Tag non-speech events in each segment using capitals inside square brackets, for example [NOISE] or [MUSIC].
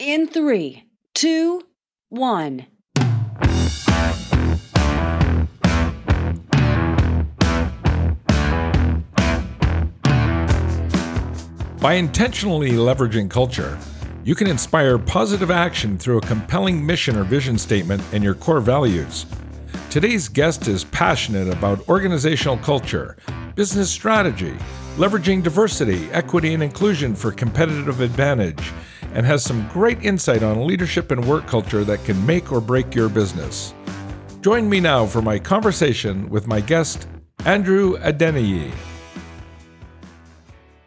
In three, two, one. By intentionally leveraging culture, you can inspire positive action through a compelling mission or vision statement and your core values. Today's guest is passionate about organizational culture, business strategy, leveraging diversity, equity, and inclusion for competitive advantage, and has some great insight on leadership and work culture that can make or break your business. Join me now for my conversation with my guest, Andrew Adeniyi.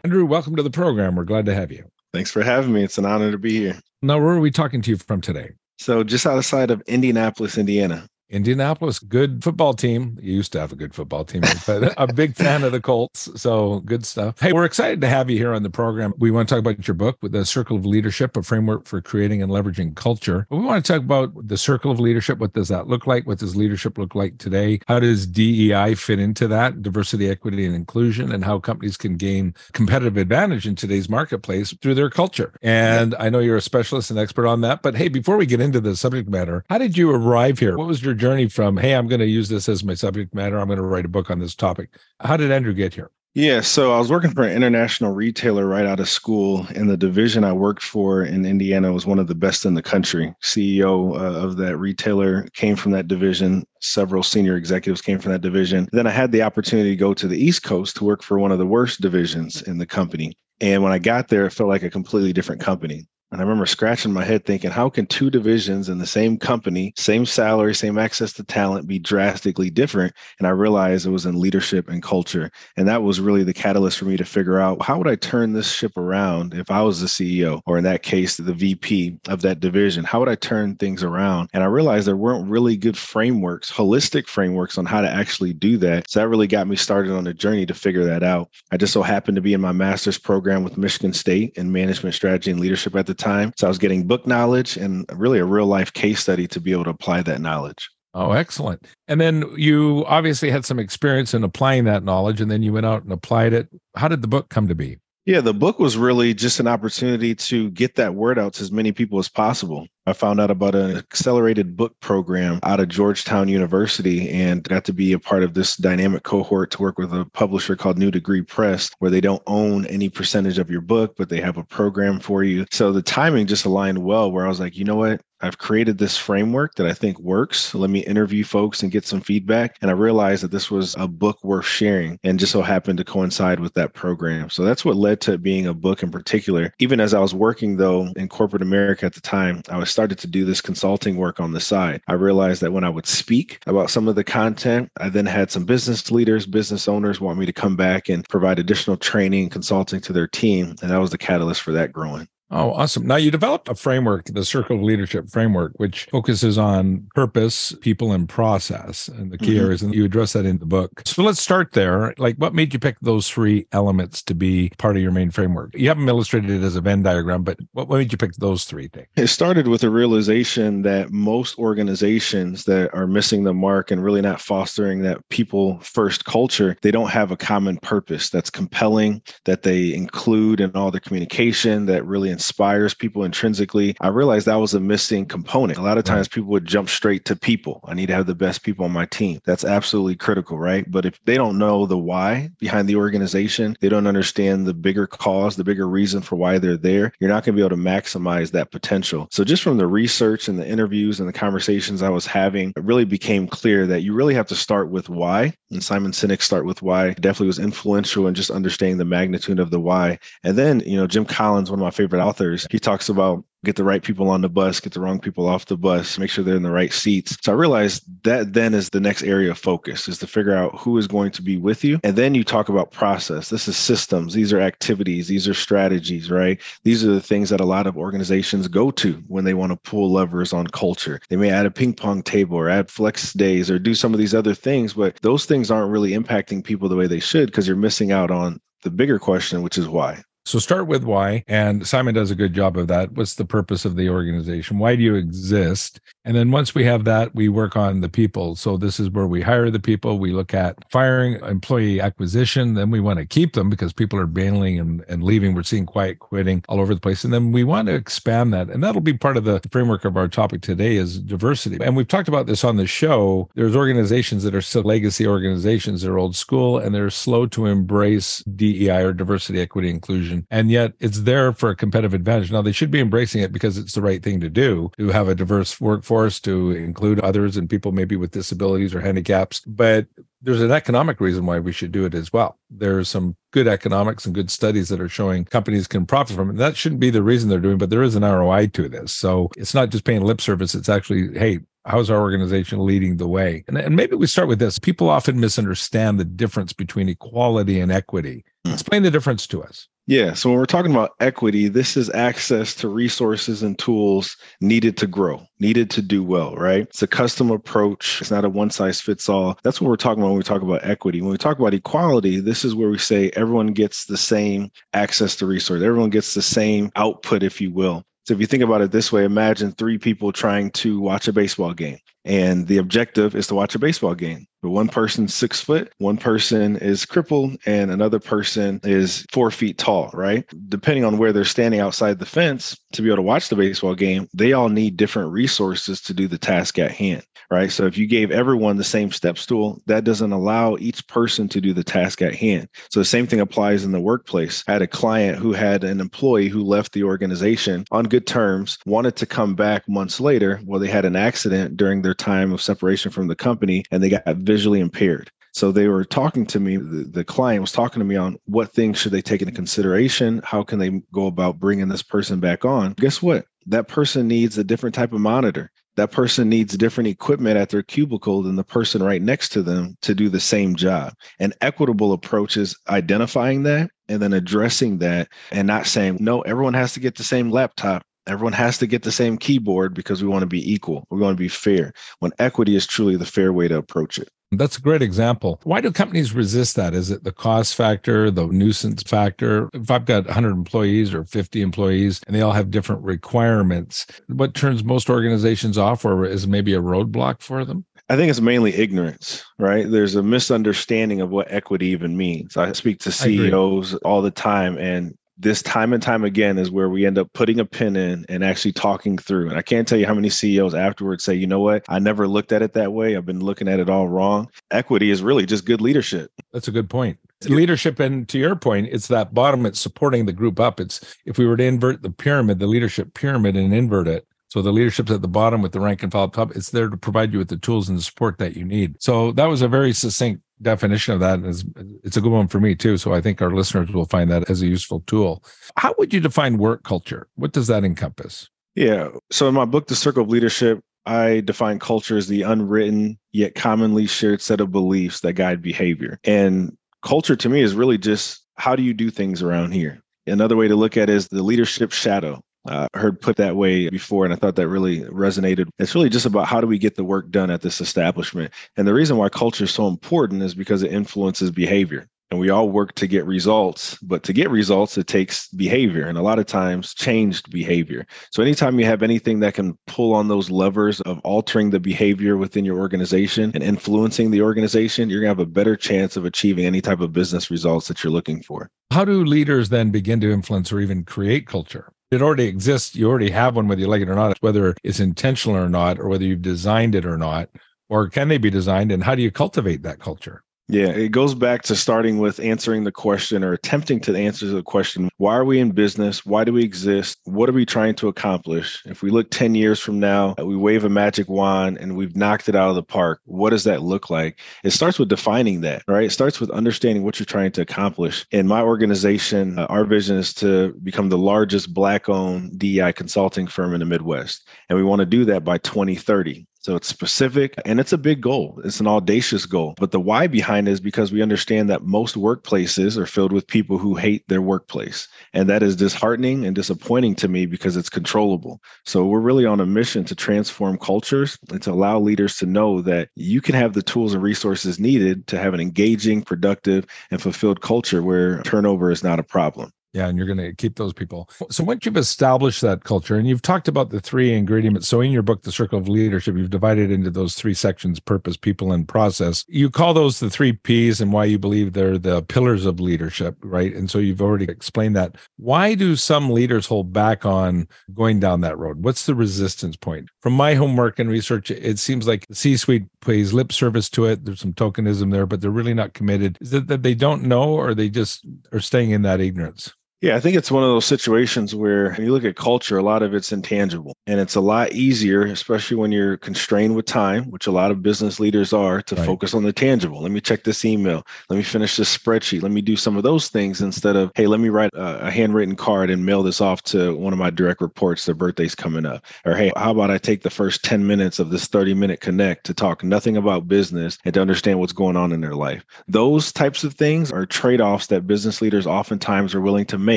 Andrew, welcome to the program. We're glad to have you. Thanks for having me. It's an honor to be here. Now, where are we talking to you from today? So, just outside of Indianapolis, Indiana. Indianapolis, good football team. You used to have a good football team, but [LAUGHS] a big fan of the Colts. So good stuff. Hey, we're excited to have you here on the program. We want to talk about your book with the Circle of Leadership, a framework for creating and leveraging culture. We want to talk about the Circle of Leadership. What does that look like? What does leadership look like today? How does DEI fit into that? Diversity, equity, and inclusion, and how companies can gain competitive advantage in today's marketplace through their culture. And I know you're a specialist and expert on that. But hey, before we get into the subject matter, how did you arrive here? What was your journey from, hey, I'm going to use this as my subject matter. I'm going to write a book on this topic. How did Andrew get here? Yeah, so I was working for an international retailer right out of school, and the division I worked for in Indiana was one of the best in the country. CEO uh, of that retailer came from that division. Several senior executives came from that division. Then I had the opportunity to go to the East Coast to work for one of the worst divisions in the company. And when I got there, it felt like a completely different company. And I remember scratching my head thinking, how can two divisions in the same company, same salary, same access to talent be drastically different? And I realized it was in leadership and culture. And that was really the catalyst for me to figure out how would I turn this ship around if I was the CEO, or in that case, the VP of that division? How would I turn things around? And I realized there weren't really good frameworks, holistic frameworks on how to actually do that. So that really got me started on a journey to figure that out. I just so happened to be in my master's program with Michigan State in management strategy and leadership at the time time. So I was getting book knowledge and really a real life case study to be able to apply that knowledge. Oh, excellent. And then you obviously had some experience in applying that knowledge, and then you went out and applied it. How did the book come to be? Yeah, the book was really just an opportunity to get that word out to as many people as possible. I found out about an accelerated book program out of Georgetown University and got to be a part of this dynamic cohort to work with a publisher called New Degree Press, where they don't own any percentage of your book, but they have a program for you. So the timing just aligned well, where I was like, you know what? I've created this framework that I think works. Let me interview folks and get some feedback. And I realized that this was a book worth sharing and just so happened to coincide with that program. So that's what led to it being a book in particular. Even as I was working, though, in corporate America at the time, I was started to do this consulting work on the side. I realized that when I would speak about some of the content, I then had some business leaders, business owners want me to come back and provide additional training and consulting to their team. And that was the catalyst for that growing. Oh, awesome. Now you developed a framework, the Circle of Leadership framework, which focuses on purpose, people, and process and the key mm-hmm. areas. And you address that in the book. So let's start there. Like, what made you pick those three elements to be part of your main framework? You haven't illustrated it as a Venn diagram, but what made you pick those three things? It started with a realization that most organizations that are missing the mark and really not fostering that people first culture, they don't have a common purpose that's compelling, that they include in all their communication, that really inspires people intrinsically. I realized that was a missing component. A lot of times people would jump straight to people. I need to have the best people on my team. That's absolutely critical, right? But if they don't know the why behind the organization, they don't understand the bigger cause, the bigger reason for why they're there, you're not going to be able to maximize that potential. So just from the research and the interviews and the conversations I was having, it really became clear that you really have to start with why. And Simon Sinek start with why definitely was influential in just understanding the magnitude of the why. And then, you know, Jim Collins, one of my favorite authors, he talks about get the right people on the bus, get the wrong people off the bus, make sure they're in the right seats. So I realized that then is the next area of focus is to figure out who is going to be with you. And then you talk about process. This is systems, these are activities, these are strategies, right? These are the things that a lot of organizations go to when they want to pull levers on culture. They may add a ping pong table or add flex days or do some of these other things, but those things aren't really impacting people the way they should because you're missing out on the bigger question, which is why. So start with why. And Simon does a good job of that. What's the purpose of the organization? Why do you exist? And then once we have that, we work on the people. So this is where we hire the people. We look at firing, employee acquisition. Then we want to keep them because people are bailing and, and leaving. We're seeing quiet quitting all over the place. And then we want to expand that. And that'll be part of the framework of our topic today is diversity. And we've talked about this on the show. There's organizations that are still legacy organizations. They're old school and they're slow to embrace DEI or diversity, equity, inclusion and yet it's there for a competitive advantage. Now they should be embracing it because it's the right thing to do to have a diverse workforce, to include others and people maybe with disabilities or handicaps. But there's an economic reason why we should do it as well. There's some good economics and good studies that are showing companies can profit from it. That shouldn't be the reason they're doing, but there is an ROI to this. So it's not just paying lip service. It's actually, hey, how's our organization leading the way? And, and maybe we start with this. People often misunderstand the difference between equality and equity. Hmm. Explain the difference to us. Yeah. So when we're talking about equity, this is access to resources and tools needed to grow, needed to do well, right? It's a custom approach. It's not a one size fits all. That's what we're talking about when we talk about equity. When we talk about equality, this is where we say everyone gets the same access to resources, everyone gets the same output, if you will. So if you think about it this way, imagine three people trying to watch a baseball game. And the objective is to watch a baseball game. But one person's six foot, one person is crippled, and another person is four feet tall, right? Depending on where they're standing outside the fence to be able to watch the baseball game, they all need different resources to do the task at hand, right? So if you gave everyone the same step stool, that doesn't allow each person to do the task at hand. So the same thing applies in the workplace. I had a client who had an employee who left the organization on good terms, wanted to come back months later. Well, they had an accident during their time of separation from the company and they got visually impaired. So they were talking to me, the, the, client was talking to me on what things should they take into consideration? How can they go about bringing this person back on? Guess what? That person needs a different type of monitor. That person needs different equipment at their cubicle than the person right next to them to do the same job. An equitable approach is identifying that and then addressing that and not saying, no, everyone has to get the same laptop everyone has to get the same keyboard because we want to be equal. We want to be fair. When equity is truly the fair way to approach it. That's a great example. Why do companies resist that? Is it the cost factor, the nuisance factor? If I've got 100 employees or 50 employees and they all have different requirements, what turns most organizations off or is maybe a roadblock for them? I think it's mainly ignorance, right? There's a misunderstanding of what equity even means. I speak to CEOs all the time, and this time and time again is where we end up putting a pin in and actually talking through. And I can't tell you how many CEOs afterwards say, you know what, I never looked at it that way. I've been looking at it all wrong. Equity is really just good leadership. That's a good point. Leadership, and to your point, it's that bottom, it's supporting the group up. It's if we were to invert the pyramid, the leadership pyramid, and invert it, so the leadership's at the bottom with the rank and file top. It's there to provide you with the tools and the support that you need. So that was a very succinct definition of that is it's a good one for me too. So i think our listeners will find that as a useful tool. How would you define work culture? What does that encompass? Yeah. So in my book the circle of leadership i define culture as the unwritten yet commonly shared set of beliefs that guide behavior. And culture to me is really just how do you do things around here? Another way to look at it is the leadership shadow uh, heard put that way before, and I thought that really resonated. It's really just about how do we get the work done at this establishment. And the reason why culture is so important is because it influences behavior. And we all work to get results, but to get results, it takes behavior and a lot of times changed behavior. So, anytime you have anything that can pull on those levers of altering the behavior within your organization and influencing the organization, you're going to have a better chance of achieving any type of business results that you're looking for. How do leaders then begin to influence or even create culture? It already exists. You already have one, whether you like it or not, whether it's intentional or not, or whether you've designed it or not, or can they be designed? And how do you cultivate that culture? Yeah, it goes back to starting with answering the question or attempting to answer the question why are we in business? Why do we exist? What are we trying to accomplish? If we look 10 years from now, we wave a magic wand and we've knocked it out of the park, what does that look like? It starts with defining that, right? It starts with understanding what you're trying to accomplish. In my organization, uh, our vision is to become the largest Black owned DEI consulting firm in the Midwest. And we want to do that by 2030. So it's specific and it's a big goal. It's an audacious goal. But the why behind it is because we understand that most workplaces are filled with people who hate their workplace. And that is disheartening and disappointing to me because it's controllable. So we're really on a mission to transform cultures and to allow leaders to know that you can have the tools and resources needed to have an engaging, productive, and fulfilled culture where turnover is not a problem. Yeah, and you're going to keep those people. So once you've established that culture, and you've talked about the three ingredients. So in your book, The Circle of Leadership, you've divided into those three sections: purpose, people, and process. You call those the three P's, and why you believe they're the pillars of leadership, right? And so you've already explained that. Why do some leaders hold back on going down that road? What's the resistance point? From my homework and research, it seems like the C-suite pays lip service to it. There's some tokenism there, but they're really not committed. Is it that they don't know, or they just are staying in that ignorance? Yeah, I think it's one of those situations where when you look at culture, a lot of it's intangible. And it's a lot easier, especially when you're constrained with time, which a lot of business leaders are, to right. focus on the tangible. Let me check this email. Let me finish this spreadsheet. Let me do some of those things instead of, hey, let me write a, a handwritten card and mail this off to one of my direct reports. Their birthday's coming up. Or, hey, how about I take the first 10 minutes of this 30 minute connect to talk nothing about business and to understand what's going on in their life? Those types of things are trade offs that business leaders oftentimes are willing to make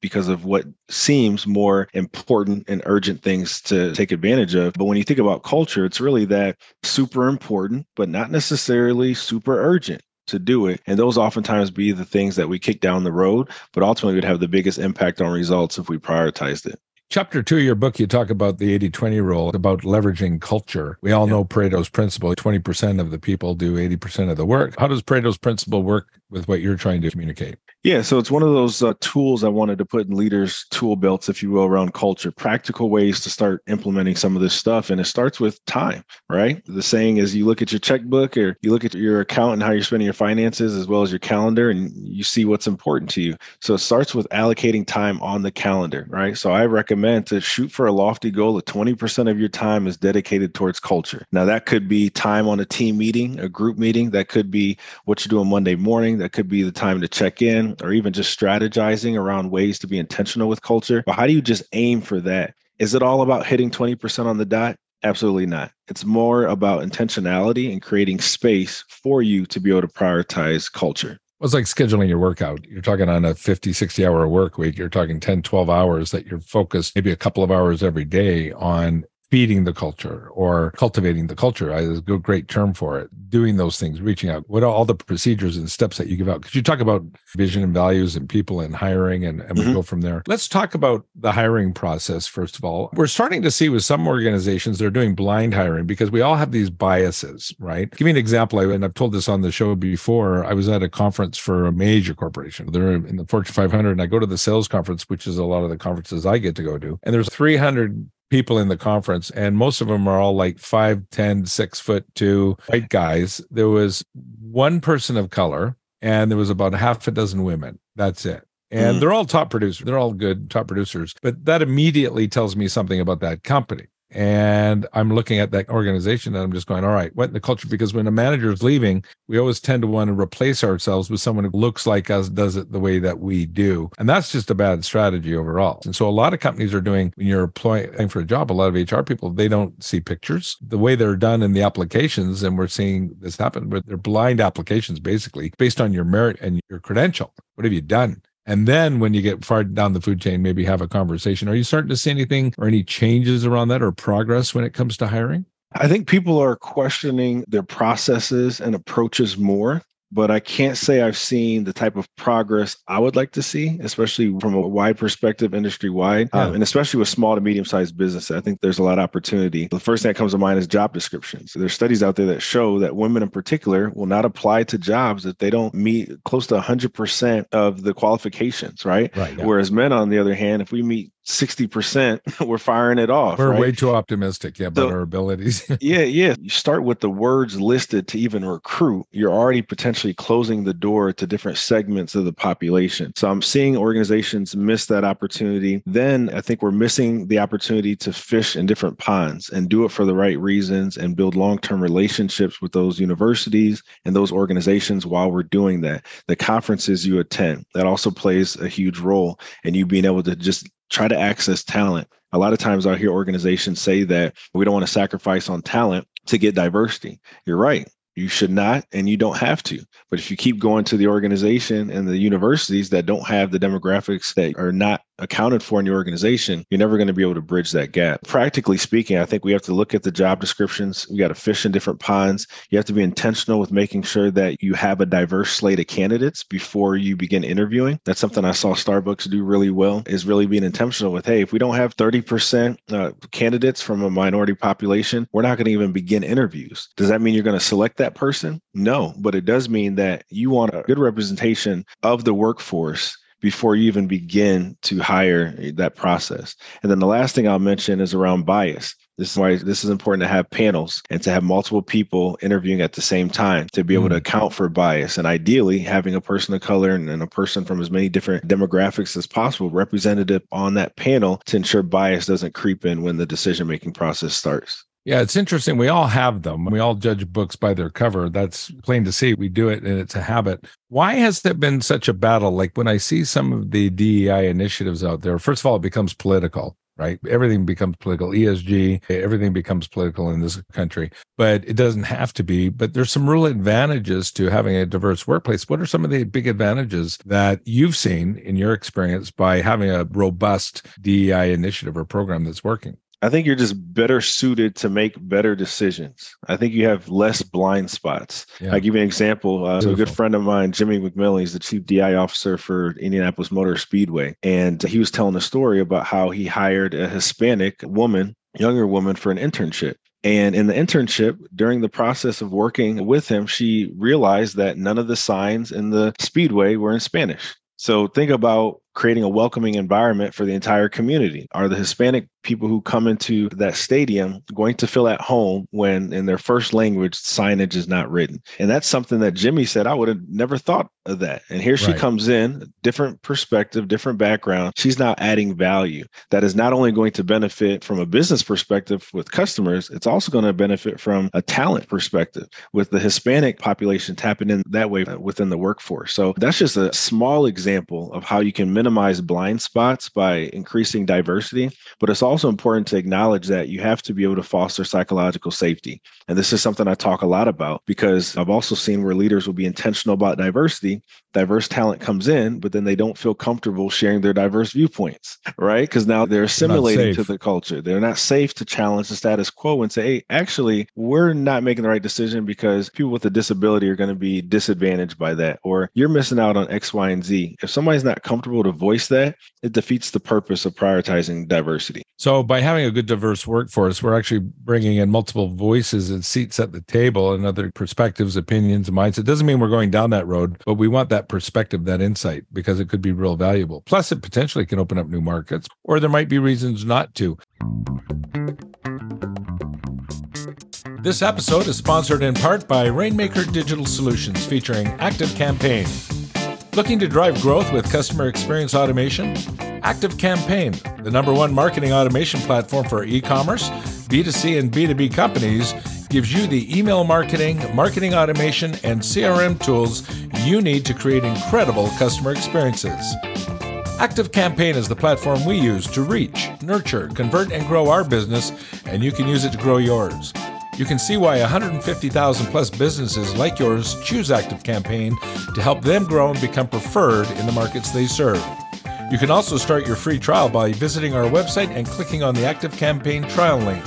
because of what seems more important and urgent things to take advantage of. But when you think about culture, it's really that super important, but not necessarily super urgent to do it. And those oftentimes be the things that we kick down the road, but ultimately would have the biggest impact on results if we prioritized it. Chapter two of your book, you talk about the 80 20 rule, about leveraging culture. We all yeah. know Pareto's principle 20% of the people do 80% of the work. How does Pareto's principle work with what you're trying to communicate? Yeah, so it's one of those uh, tools I wanted to put in leaders' tool belts, if you will, around culture, practical ways to start implementing some of this stuff. And it starts with time, right? The saying is you look at your checkbook or you look at your account and how you're spending your finances, as well as your calendar, and you see what's important to you. So it starts with allocating time on the calendar, right? So I recommend to shoot for a lofty goal of 20% of your time is dedicated towards culture. Now, that could be time on a team meeting, a group meeting, that could be what you do on Monday morning, that could be the time to check in or even just strategizing around ways to be intentional with culture. But how do you just aim for that? Is it all about hitting 20% on the dot? Absolutely not. It's more about intentionality and creating space for you to be able to prioritize culture. Well, it's like scheduling your workout. You're talking on a 50, 60 hour work week. You're talking 10, 12 hours that you're focused maybe a couple of hours every day on feeding the culture or cultivating the culture. I, there's a great term for it. Doing those things, reaching out. What are all the procedures and steps that you give out? Because you talk about vision and values and people and hiring, and, and mm-hmm. we go from there. Let's talk about the hiring process, first of all. We're starting to see with some organizations, they're doing blind hiring because we all have these biases, right? Give me an example. I, and I've told this on the show before. I was at a conference for a major corporation. They're in the Fortune 500, and I go to the sales conference, which is a lot of the conferences I get to go to. And there's 300 people in the conference and most of them are all like five, ten, six foot two white guys. There was one person of color and there was about half a dozen women. That's it. And mm. they're all top producers they're all good top producers but that immediately tells me something about that company and I'm looking at that organization and I'm just going, all right, what in the culture? Because when a manager is leaving, we always tend to want to replace ourselves with someone who looks like us, does it the way that we do. And that's just a bad strategy overall. And so a lot of companies are doing, when you're applying for a job, a lot of HR people, they don't see pictures. The way they're done in the applications, and we're seeing this happen, but they're blind applications basically based on your merit and your credential. What have you done? And then when you get far down the food chain, maybe have a conversation. Are you starting to see anything or any changes around that or progress when it comes to hiring? I think people are questioning their processes and approaches more but I can't say I've seen the type of progress I would like to see, especially from a wide perspective, industry wide, yeah. um, and especially with small to medium sized businesses. I think there's a lot of opportunity. The first thing that comes to mind is job descriptions. There's studies out there that show that women in particular will not apply to jobs if they don't meet close to 100% of the qualifications, right? right yeah. Whereas men, on the other hand, if we meet 60% [LAUGHS] we're firing it off we're right? way too optimistic yeah about so, our abilities. [LAUGHS] Yeah yeah. You start with the words listed to even recruit. You're already potentially closing the door to different segments of the population. So i'm seeing organizations miss that opportunity. Then i think we're missing the opportunity to fish in different ponds and do it for the right reasons and build long-term relationships with those universities and those organizations while we're doing that. The conferences you attend that also plays a huge role in you being able to just try to access talent. A lot of times I hear organizations say that we don't want to sacrifice on talent to get diversity. You're right. You should not, and you don't have to. But if you keep going to the organization and the universities that don't have the demographics that are not accounted for in your organization, you're never going to be able to bridge that gap. Practically speaking, I think we have to look at the job descriptions. We got to fish in different ponds. You have to be intentional with making sure that you have a diverse slate of candidates before you begin interviewing. That's something I saw Starbucks do really well is really being intentional with, hey, if we don't have 30% uh, candidates from a minority population, we're not going to even begin interviews. Does that mean you're going to select that person? No, but it does mean that you want a good representation of the workforce before you even begin to hire that process. And then the last thing I'll mention is around bias. This is why this is important to have panels and to have multiple people interviewing at the same time to be able mm. to account for bias. And ideally, having a person of color and, and a person from as many different demographics as possible representative on that panel to ensure bias doesn't creep in when the decision making process starts. Yeah, it's interesting. We all have them. We all judge books by their cover. That's plain to see. We do it and it's a habit. Why has there been such a battle? Like when I see some of the DEI initiatives out there, first of all, it becomes political, right? Everything becomes political. ESG, everything becomes political in this country, but it doesn't have to be. But there's some real advantages to having a diverse workplace. What are some of the big advantages that you've seen in your experience by having a robust DEI initiative or program that's working? I think you're just better suited to make better decisions. I think you have less blind spots. Yeah. I give you an example. Uh, so a good friend of mine, Jimmy McMillan, he's the chief DI officer for Indianapolis Motor Speedway, and he was telling a story about how he hired a Hispanic woman, younger woman, for an internship. And in the internship, during the process of working with him, she realized that none of the signs in the speedway were in Spanish. So think about creating a welcoming environment for the entire community? Are the Hispanic people who come into that stadium going to feel at home when in their first language signage is not written? And that's something that Jimmy said, I would have never thought of that. And here she right. comes in, different perspective, different background. She's now adding value that is not only going to benefit from a business perspective with customers, it's also going to benefit from a talent perspective with the Hispanic population tapping in that way uh, within the workforce. So that's just a small example of how you can minimize blind spots by increasing diversity, but it's also important to acknowledge that you have to be able to foster psychological safety. And this is something I talk a lot about because I've also seen where leaders will be intentional about diversity. Diverse talent comes in, but then they don't feel comfortable sharing their diverse viewpoints, right? Because now they're assimilating to the culture. They're not safe to challenge the status quo and say, hey, actually, we're not making the right decision because people with a disability are going to be disadvantaged by that, or you're missing out on X, Y, and Z. If somebody's not comfortable to to voice that, it defeats the purpose of prioritizing diversity. So, by having a good, diverse workforce, we're actually bringing in multiple voices and seats at the table and other perspectives, opinions, and minds. It doesn't mean we're going down that road, but we want that perspective, that insight, because it could be real valuable. Plus, it potentially can open up new markets, or there might be reasons not to. This episode is sponsored in part by Rainmaker Digital Solutions featuring Active Campaign. Looking to drive growth with customer experience automation? Active Campaign, the number one marketing automation platform for e commerce, B2C, and B2B companies, gives you the email marketing, marketing automation, and CRM tools you need to create incredible customer experiences. Active Campaign is the platform we use to reach, nurture, convert, and grow our business, and you can use it to grow yours. You can see why 150,000 plus businesses like yours choose Active Campaign to help them grow and become preferred in the markets they serve. You can also start your free trial by visiting our website and clicking on the Active Campaign trial link.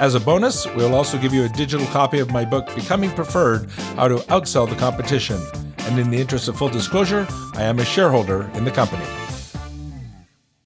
As a bonus, we'll also give you a digital copy of my book, Becoming Preferred How to Outsell the Competition. And in the interest of full disclosure, I am a shareholder in the company.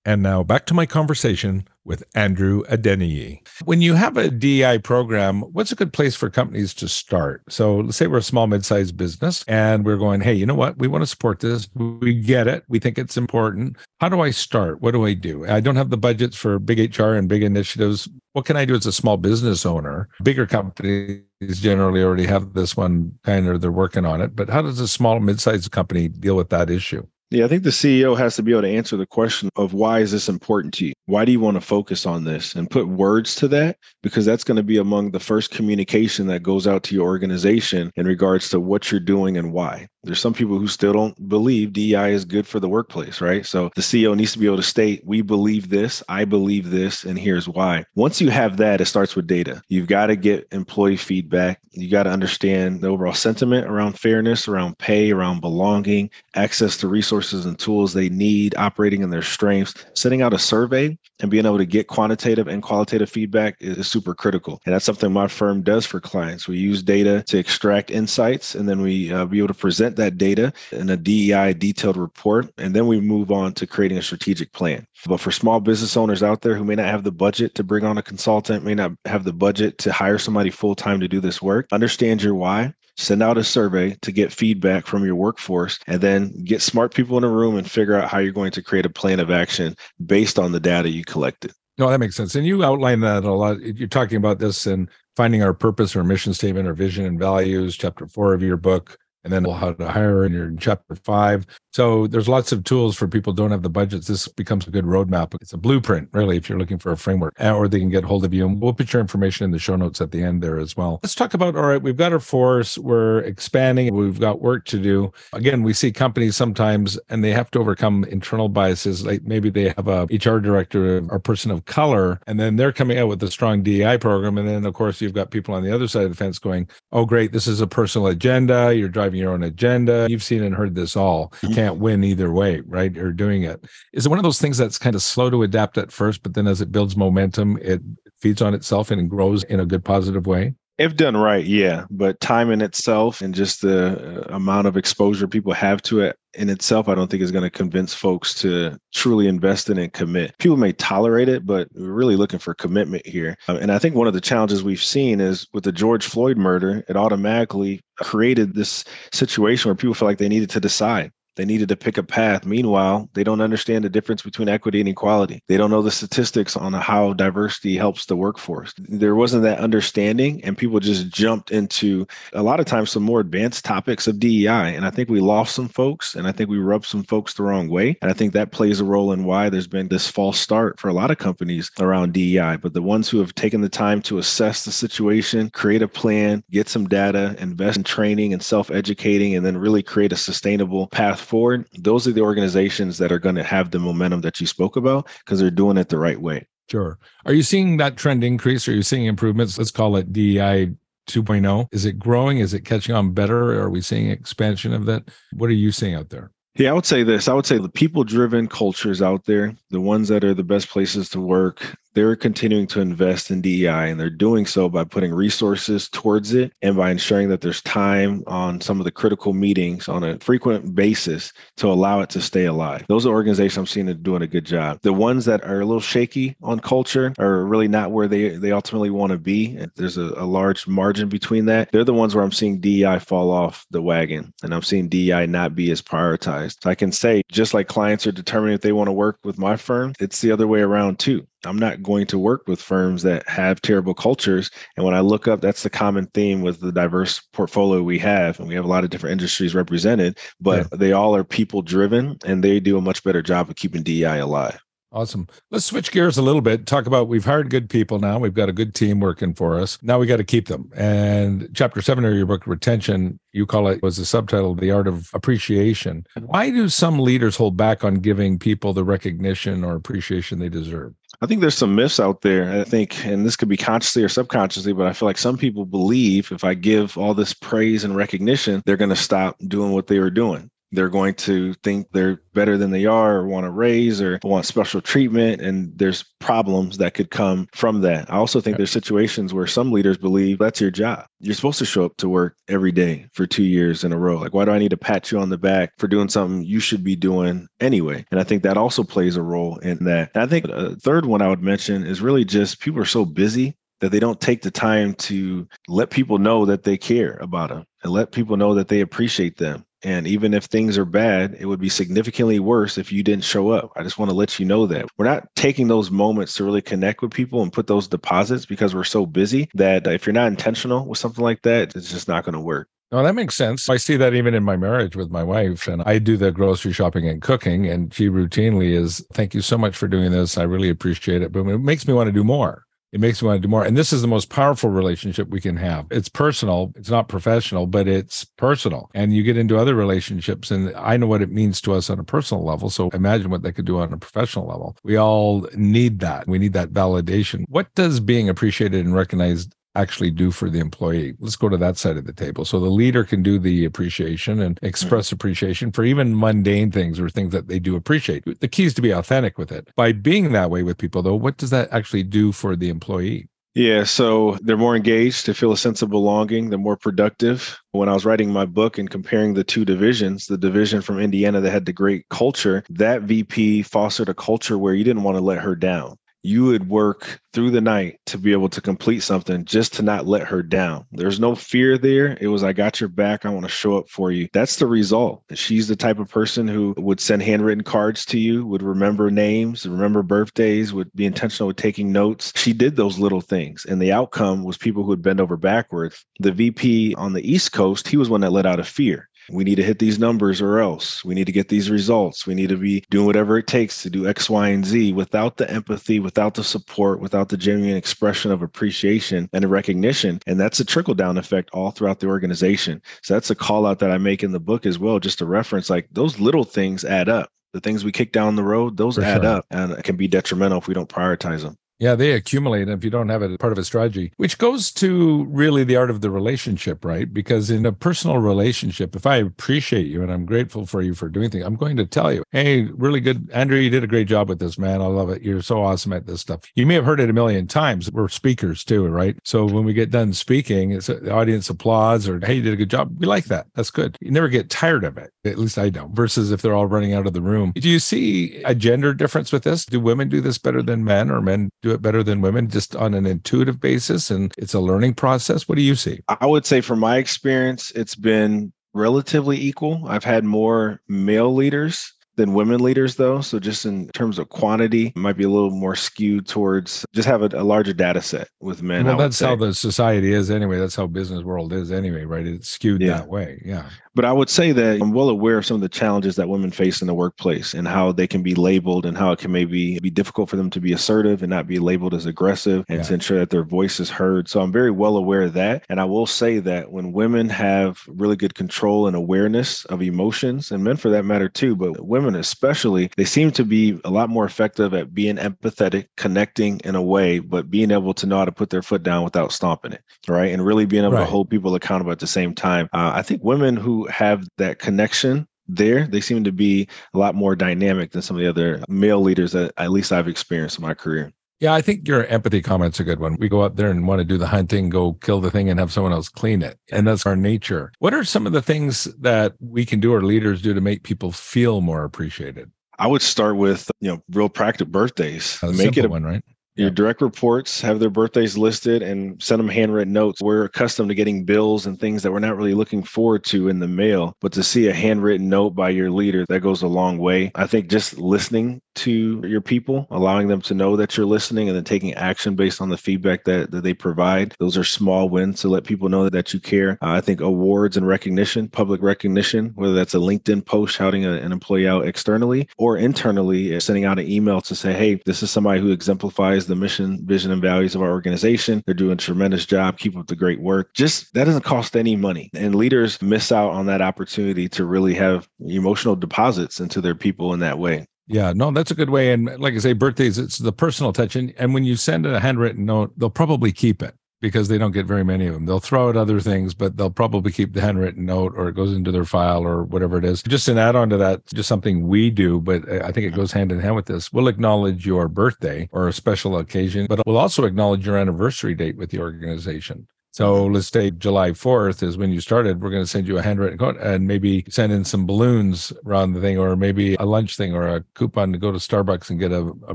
And now back to my conversation with Andrew Adeniyi. When you have a DEI program, what's a good place for companies to start? So let's say we're a small, mid-sized business and we're going, hey, you know what? We want to support this. We get it. We think it's important. How do I start? What do I do? I don't have the budgets for big HR and big initiatives. What can I do as a small business owner? Bigger companies generally already have this one kind of they're working on it. But how does a small, mid-sized company deal with that issue? Yeah, I think the CEO has to be able to answer the question of why is this important to you? Why do you want to focus on this and put words to that? Because that's going to be among the first communication that goes out to your organization in regards to what you're doing and why. There's some people who still don't believe DEI is good for the workplace, right? So the CEO needs to be able to state, we believe this, I believe this, and here's why. Once you have that, it starts with data. You've got to get employee feedback. You got to understand the overall sentiment around fairness, around pay, around belonging, access to resources and tools they need, operating in their strengths. Sending out a survey and being able to get quantitative and qualitative feedback is super critical. And that's something my firm does for clients. We use data to extract insights and then we uh, be able to present that data in a DEI detailed report. And then we move on to creating a strategic plan. But for small business owners out there who may not have the budget to bring on a consultant, may not have the budget to hire somebody full time to do this work, understand your why send out a survey to get feedback from your workforce and then get smart people in a room and figure out how you're going to create a plan of action based on the data you collected. No, that makes sense. And you outline that a lot. You're talking about this in finding our purpose or mission statement or vision and values, chapter four of your book and then how to hire in your chapter five. So there's lots of tools for people don't have the budgets. This becomes a good roadmap. It's a blueprint, really, if you're looking for a framework, eh, or they can get hold of you. And we'll put your information in the show notes at the end there as well. Let's talk about all right, we've got our force, we're expanding, we've got work to do. Again, we see companies sometimes and they have to overcome internal biases. Like maybe they have a HR director or person of color, and then they're coming out with a strong DEI program. And then of course you've got people on the other side of the fence going, Oh, great, this is a personal agenda. You're driving your own agenda. You've seen and heard this all. You mm-hmm. can't win either way, right? Or doing it. Is it one of those things that's kind of slow to adapt at first, but then as it builds momentum, it feeds on itself and grows in a good positive way? If done right, yeah. But time in itself and just the uh, amount of exposure people have to it in itself, I don't think is going to convince folks to truly invest in and commit. People may tolerate it, but we're really looking for commitment here. Uh, and I think one of the challenges we've seen is with the George Floyd murder, it automatically created this situation where people feel like they needed to decide they needed to pick a path. Meanwhile, they don't understand the difference between equity and equality. They don't know the statistics on how diversity helps the workforce. There wasn't that understanding, and people just jumped into a lot of times some more advanced topics of DEI. And I think we lost some folks, and I think we rubbed some folks the wrong way. And I think that plays a role in why there's been this false start for a lot of companies around DEI. But the ones who have taken the time to assess the situation, create a plan, get some data, invest in training and self educating, and then really create a sustainable path forward, those are the organizations that are going to have the momentum that you spoke about because they're doing it the right way. Sure. Are you seeing that trend increase? Are you seeing improvements? Let's call it DEI 2.0. Is it growing? Is it catching on better? Are we seeing expansion of that? What are you seeing out there? Yeah, I would say this. I would say the people driven cultures out there, the ones that are the best places to work, they're continuing to invest in DEI and they're doing so by putting resources towards it and by ensuring that there's time on some of the critical meetings on a frequent basis to allow it to stay alive. Those are organizations I'm seeing are doing a good job. The ones that are a little shaky on culture are really not where they, they ultimately want to be. There's a, a large margin between that. They're the ones where I'm seeing DEI fall off the wagon and I'm seeing DEI not be as prioritized. So I can say, just like clients are determining if they want to work with my firm, it's the other way around too. I'm not going to work with firms that have terrible cultures. And when I look up, that's the common theme with the diverse portfolio we have. And we have a lot of different industries represented, but yeah. they all are people driven and they do a much better job of keeping DEI alive. Awesome. Let's switch gears a little bit. Talk about we've hired good people now. We've got a good team working for us. Now we got to keep them. And chapter seven of your book, Retention, you call it was the subtitle, The Art of Appreciation. Why do some leaders hold back on giving people the recognition or appreciation they deserve? I think there's some myths out there. I think, and this could be consciously or subconsciously, but I feel like some people believe if I give all this praise and recognition, they're going to stop doing what they were doing they're going to think they're better than they are or want to raise or want special treatment and there's problems that could come from that. I also think there's situations where some leaders believe that's your job. You're supposed to show up to work every day for two years in a row. Like why do i need to pat you on the back for doing something you should be doing anyway? And i think that also plays a role in that. And i think a third one i would mention is really just people are so busy that they don't take the time to let people know that they care about them and let people know that they appreciate them and even if things are bad, it would be significantly worse if you didn't show up. I just want to let you know that we're not taking those moments to really connect with people and put those deposits because we're so busy that if you're not intentional with something like that, it's just not going to work. No, that makes sense. I see that even in my marriage with my wife, and I do the grocery shopping and cooking, and she routinely is, "Thank you so much for doing this. I really appreciate it." But it makes me want to do more it makes me want to do more. And this is the most powerful relationship we can have. It's personal, it's not professional, but it's personal. And you get into other relationships, and I know what it means to us on a personal level. So imagine what they could do on a professional level. We all need that. We need that validation. What does being appreciated and recognized actually do for the employee. Let's go to that side of the table. So the leader can do the appreciation and express appreciation for even mundane things or things that they do appreciate. The key is to be authentic with it. By being that way with people, though, what does that actually do for the employee? Yeah, so they're more engaged, they feel a sense of belonging, they're more productive. When I was writing my book and comparing the two divisions, the division from Indiana that had the great culture, that VP fostered a culture where you didn't want to let her down you would work through the night to be able to complete something just to not let her down. There's no fear there. It was, I got your back. I want to show up for you. That's the result. She's the type of person who would send handwritten cards to you, would remember names, remember birthdays, would be intentional with taking notes. She did those little things. And the outcome was people who would bend over backwards. The VP on the East Coast, he was one that let out of fear. We need to hit these numbers or else. We need to get these results. We need to be doing whatever it takes to do X, Y, and Z without the empathy, without the support, without the genuine expression of appreciation and recognition. And that's a trickle down effect all throughout the organization. So that's a call out that I make in the book as well, just to reference like those little things add up. The things we kick down the road, those For add sure. up and it can be detrimental if we don't prioritize them. Yeah, they accumulate if you don't have it part of a strategy, which goes to really the art of the relationship, right? Because in a personal relationship, if I appreciate you and I'm grateful for you for doing things, I'm going to tell you, hey, really good, Andrew, you did a great job with this, man. I love it. You're so awesome at this stuff. You may have heard it a million times. We're speakers too, right? So when we get done speaking, it's uh, the audience applauds or, hey, you did a good job. We like that. That's good. You never get tired of it. At least I don't. Versus if they're all running out of the room. Do you see a gender difference with this? Do women do this better than men or men do it better than women just on an intuitive basis and it's a learning process? What do you see? I would say from my experience, it's been relatively equal. I've had more male leaders than women leaders though so just in terms of quantity might be a little more skewed towards just have a, a larger data set with men well that's how the society is anyway that's how business world is anyway right it's skewed yeah. that way yeah but I would say that I'm well aware of some of the challenges that women face in the workplace and how they can be labeled and how it can maybe be difficult for them to be assertive and not be labeled as aggressive and yeah. to ensure that their voice is heard. So I'm very well aware of that. And I will say that when women have really good control and awareness of emotions, and men for that matter too, but women especially, they seem to be a lot more effective at being empathetic, connecting in a way, but being able to know how to put their foot down without stomping it, right? And really being able right. to hold people accountable at the same time. Uh, I think women who have that connection there, they seem to be a lot more dynamic than some of the other male leaders that at least I've experienced in my career. Yeah, I think your empathy comment's a good one. We go out there and want to do the hunting, go kill the thing and have someone else clean it. And that's our nature. What are some of the things that we can do or leaders do to make people feel more appreciated? I would start with, you know, real practical birthdays. A Make it a one, right? Your direct reports have their birthdays listed and send them handwritten notes. We're accustomed to getting bills and things that we're not really looking forward to in the mail, but to see a handwritten note by your leader, that goes a long way. I think just listening to your people, allowing them to know that you're listening and then taking action based on the feedback that, that they provide. Those are small wins to let people know that you care. Uh, I think awards and recognition, public recognition, whether that's a LinkedIn post shouting a, an employee out externally or internally, sending out an email to say, hey, this is somebody who exemplifies the mission, vision, and values of our organization. They're doing a tremendous job. Keep up the great work. Just that doesn't cost any money. And leaders miss out on that opportunity to really have emotional deposits into their people in that way. Yeah, no, that's a good way. And like I say, birthdays, it's the personal touch. And, and when you send a handwritten note, they'll probably keep it because they don't get very many of them. They'll throw out other things, but they'll probably keep the handwritten note or it goes into their file or whatever it is. Just an add on to that, just something we do, but I think it goes hand in hand with this. We'll acknowledge your birthday or a special occasion, but we'll also acknowledge your anniversary date with the organization. So let's say July 4th is when you started. We're going to send you a handwritten note and maybe send in some balloons around the thing, or maybe a lunch thing or a coupon to go to Starbucks and get a, a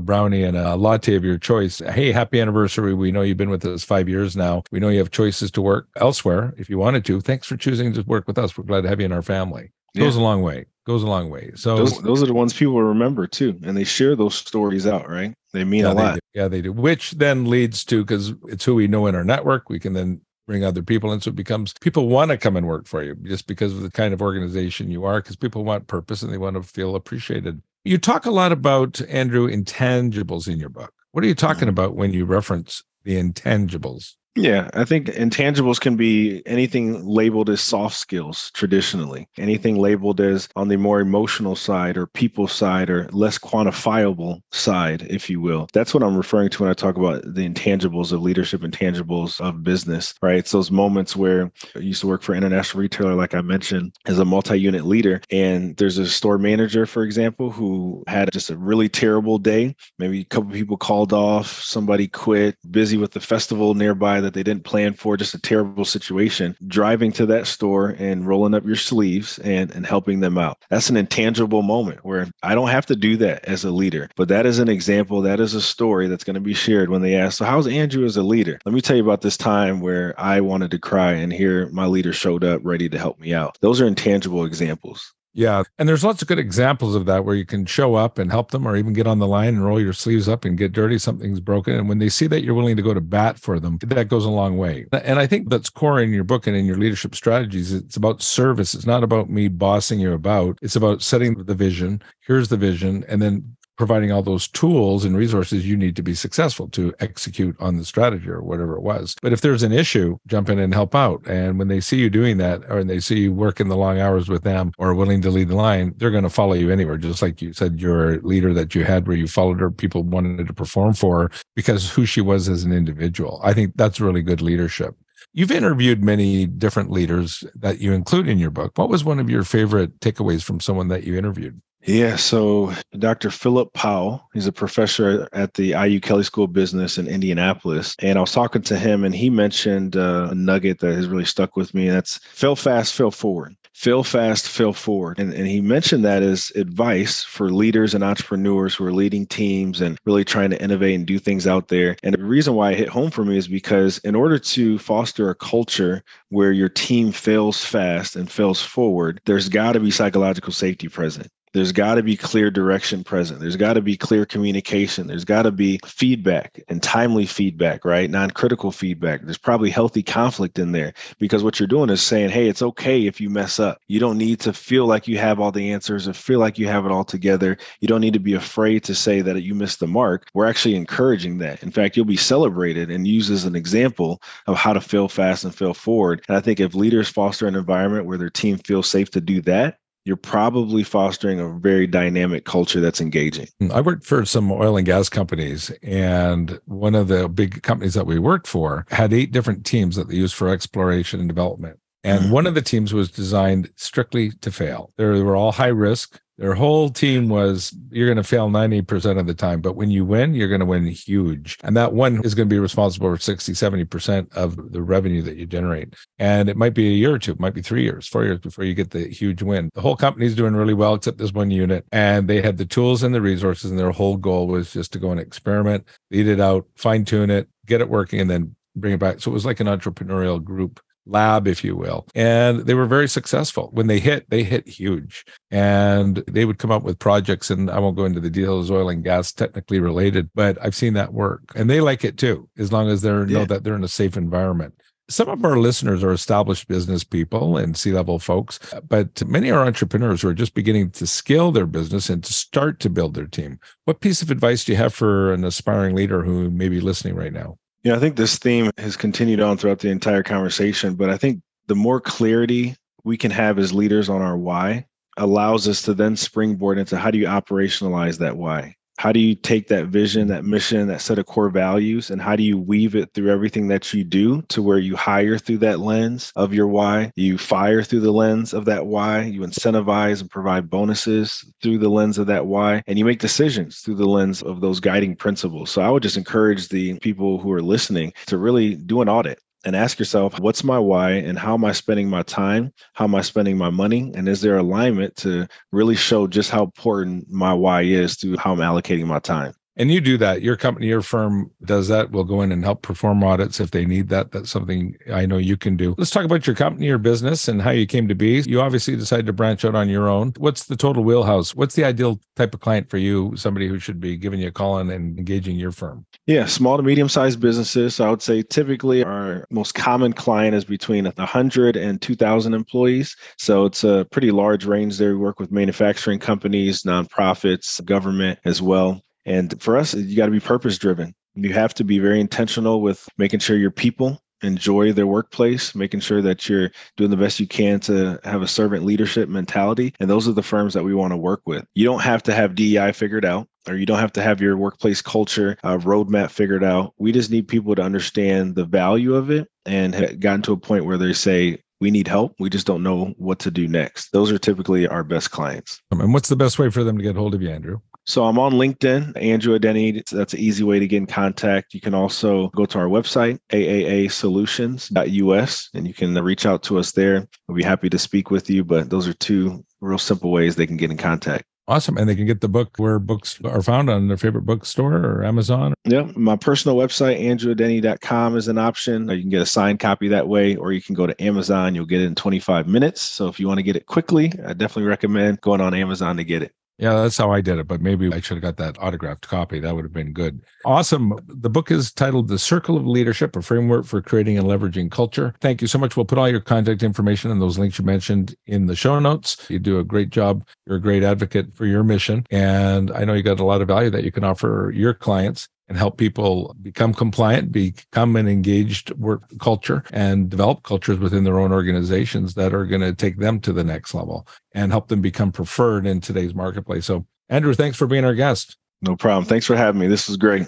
brownie and a latte of your choice. Hey, happy anniversary. We know you've been with us five years now. We know you have choices to work elsewhere if you wanted to. Thanks for choosing to work with us. We're glad to have you in our family. Goes a long way. Goes a long way. So those, those are the ones people remember too, and they share those stories out, right? They mean yeah, a lot. yeah, they do. Which then leads to because it's who we know in our network. We can then bring other people in. So it becomes people want to come and work for you just because of the kind of organization you are, because people want purpose and they want to feel appreciated. You talk a lot about, Andrew, intangibles in your book. What are you talking mm-hmm. about when you reference the intangibles? Yeah, I think intangibles can be anything labeled as soft skills traditionally, anything labeled as on the more emotional side or people side or less quantifiable side, if you will. That's what I'm referring to when I talk about the intangibles of leadership, intangibles of business, right? It's those moments where I used to work for an international retailer, like I mentioned, as a multi unit leader. And there's a store manager, for example, who had just a really terrible day. Maybe a couple people called off, somebody quit, busy with the festival nearby that they didn't plan for, just a terrible situation, driving to that store and rolling up your sleeves and, and helping them out. That's an intangible moment where I don't have to do that as a leader, but that is an example. That is a story that's going to be shared when they ask, So, how's Andrew as a leader? Let me tell you about this time where I wanted to cry and here my leader showed up ready to help me out. Those are intangible examples. Yeah. And there's lots of good examples of that where you can show up and help them or even get on the line and roll your sleeves up and get dirty. Something's broken. And when they see that you're willing to go to bat for them, that goes a long way. And I think that's core in your book and in your leadership strategies. It's about service. It's not about me bossing you about. It's about setting the vision. Here's the vision. And then providing all those tools and resources you need to be successful to execute on the strategy or whatever it was. But if there's an issue, jump in and help out. And when they see you doing that, or they see you working the long hours with them or willing to lead the line, they're going to follow you anywhere. Just like you said, your leader that you had where you followed her, people wanted to perform for her because who she was as an individual. I think that's really good leadership. You've interviewed many different leaders that you include in your book. What was one of your favorite takeaways from someone that you interviewed? Yeah, so Dr. Philip Powell, he's a professor at the IU Kelley School of Business in Indianapolis. And I was talking to him, and he mentioned uh, a nugget that has really stuck with me. And that's fail fast, fail forward. Fail fast, fail forward. And, and he mentioned that as advice for leaders and entrepreneurs who are leading teams and really trying to innovate and do things out there. And the reason why it hit home for me is because in order to foster a culture where your team fails fast and fails forward, there's got to be psychological safety present there's got to be clear direction present. There's got to be clear communication. There's got to be feedback and timely feedback, right? Non critical feedback. There's probably healthy conflict in there because what you're doing is saying, hey, it's okay if you mess up. You don't need to feel like you have all the answers or feel like you have it all together. You don't need to be afraid to say that you missed the mark. We're actually encouraging that. In fact, you'll be celebrated and used as an example of how to fail fast and fail forward. And I think if leaders foster an environment where their team feels safe to do that, you're probably fostering a very dynamic culture that's engaging. I worked for some oil and gas companies, and one of the big companies that we worked for had eight different teams that they used for exploration and development. And mm-hmm. one of the teams was designed strictly to fail. They were all high risk. Their whole team was you're going to fail 90% of the time, but when you win, you're going to win huge. And that one is going to be responsible for 60, 70% of the revenue that you generate. And it might be a year or two, it might be three years, four years before you get the huge win. The whole company's doing really well, except this one unit. And they had the tools and the resources, and their whole goal was just to go and experiment, lead it out, fine tune it, get it working, and then bring it back. So it was like an entrepreneurial group lab, if you will. And they were very successful. When they hit, they hit huge. And they would come up with projects, and I won't go into the details, oil and gas technically related, but I've seen that work. And they like it too, as long as they yeah. know that they're in a safe environment. Some of our listeners are established business people and C level folks, but many are entrepreneurs who are just beginning to scale their business and to start to build their team. What piece of advice do you have for an aspiring leader who may be listening right now? Yeah, I think this theme has continued on throughout the entire conversation, but I think the more clarity we can have as leaders on our why allows us to then springboard into how do you operationalize that why? How do you take that vision that mission that set of core values and how do you weave it through everything that you do to where you hire through that lens of your why? You fire through the lens of that why. You incentivize and provide bonuses through the lens of that why and you make decisions through the lens of those guiding principles. So i would just encourage the people who are listening to really do an audit and ask yourself, what's my why and how am I spending my time? How am I spending my money? And is there alignment to really show just how important my why is to how I'm allocating my time? And you do that. Your company, your firm does that. We'll go in and help perform audits if they need that. That's something I know you can do. Let's talk about your company, your business, and how you came to be. You obviously decided to branch out on your own. What's the total wheelhouse? What's the ideal type of client for you? Somebody who should be giving you a call and engaging your firm? Yeah, small to medium sized businesses. So I would say typically our most common client is between 100 and 2,000 employees. So it's a pretty large range there. We work with manufacturing companies, nonprofits, government as well. And for us, you got to be purpose driven. You have to be very intentional with making sure your people enjoy their workplace, making sure that you're doing the best you can to have a servant leadership mentality. And those are the firms that we want to work with. You don't have to have DEI figured out or you don't have to have your workplace culture uh, roadmap figured out. We just need people to understand the value of it and have gotten to a point where they say, we need help. We just don't know what to do next. Those are typically our best clients. And what's the best way for them to get hold of you, Andrew? So I'm on LinkedIn, Andrew Adeniyi. That's an easy way to get in contact. You can also go to our website, aaasolutions.us, and you can reach out to us there. We'll be happy to speak with you. But those are two real simple ways they can get in contact. Awesome. And they can get the book where books are found on their favorite bookstore or Amazon. Yeah. My personal website, andrewadeniyi.com, is an option. You can get a signed copy that way, or you can go to Amazon. You'll get it in 25 minutes. So if you want to get it quickly, I definitely recommend going on Amazon to get it. Yeah, that's how I did it. But maybe I should have got that autographed copy. That would have been good. Awesome. The book is titled The Circle of Leadership, a framework for creating and leveraging culture. Thank you so much. We'll put all your contact information and those links you mentioned in the show notes. You do a great job. You're a great advocate for your mission. And I know you got a lot of value that you can offer your clients and help people become compliant, become an engaged work culture, and develop cultures within their own organizations that are going to take them to the next level and help them become preferred in today's marketplace. So, Andrew, thanks for being our guest. No problem. Thanks for having me. This was great.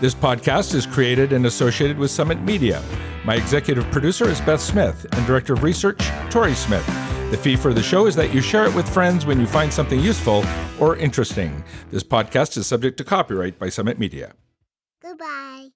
This podcast is created and associated with Summit Media. My executive producer is Beth Smith, and director of research, Tori Smith. The fee for the show is that you share it with friends when you find something useful or interesting. This podcast is subject to copyright by Summit Media. Goodbye.